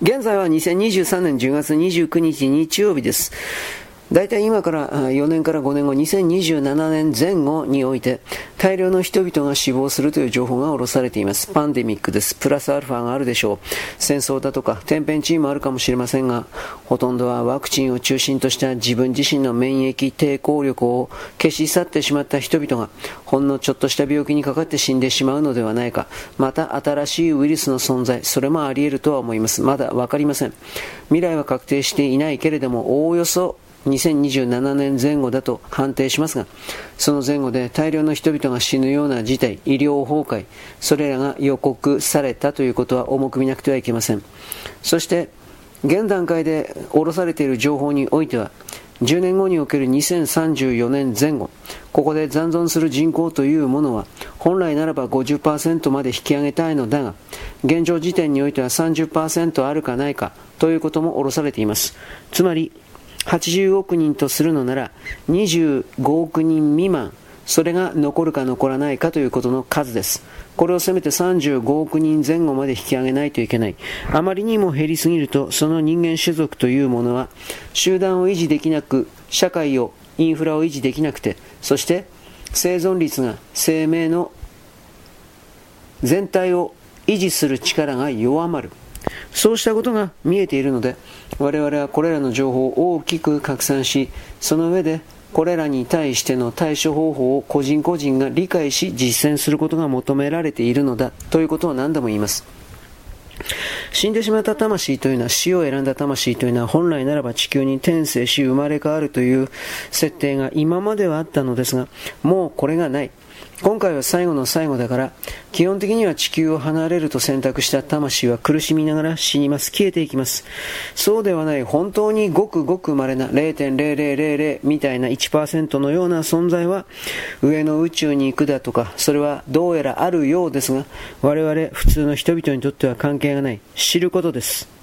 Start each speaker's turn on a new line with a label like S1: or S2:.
S1: 現在は2023年10月29日日曜日です。大体今から4年から5年後、2027年前後において、大量の人々が死亡するという情報が下ろされています。パンデミックです。プラスアルファがあるでしょう。戦争だとか、天変地異もあるかもしれませんが、ほとんどはワクチンを中心とした自分自身の免疫抵抗力を消し去ってしまった人々が、ほんのちょっとした病気にかかって死んでしまうのではないか。また新しいウイルスの存在、それもあり得るとは思います。まだわかりません。未来は確定していないけれども、おおよそ2027年前後だと判定しますが、その前後で大量の人々が死ぬような事態、医療崩壊、それらが予告されたということは重く見なくてはいけません。そして、現段階で下ろされている情報においては、10年後における2034年前後、ここで残存する人口というものは、本来ならば50%まで引き上げたいのだが、現状時点においては30%あるかないかということも下ろされています。つまり、80億人とするのなら25億人未満それが残るか残らないかということの数です。これをせめて35億人前後まで引き上げないといけない。あまりにも減りすぎると、その人間種族というものは、集団を維持できなく、社会を、インフラを維持できなくて、そして生存率が生命の全体を維持する力が弱まる。そうしたことが見えているので、我々はこれらの情報を大きく拡散し、その上でこれらに対しての対処方法を個人個人が理解し実践することが求められているのだということを何度も言います。死んでしまった魂というのは死を選んだ魂というのは本来ならば地球に転生し生まれ変わるという設定が今まではあったのですがもうこれがない今回は最後の最後だから、基本的には地球を離れると選択した魂は苦しみながら死にます。消えていきます。そうではない、本当にごくごく稀な0.0000みたいな1%のような存在は、上の宇宙に行くだとか、それはどうやらあるようですが、我々普通の人々にとっては関係がない。知ることです。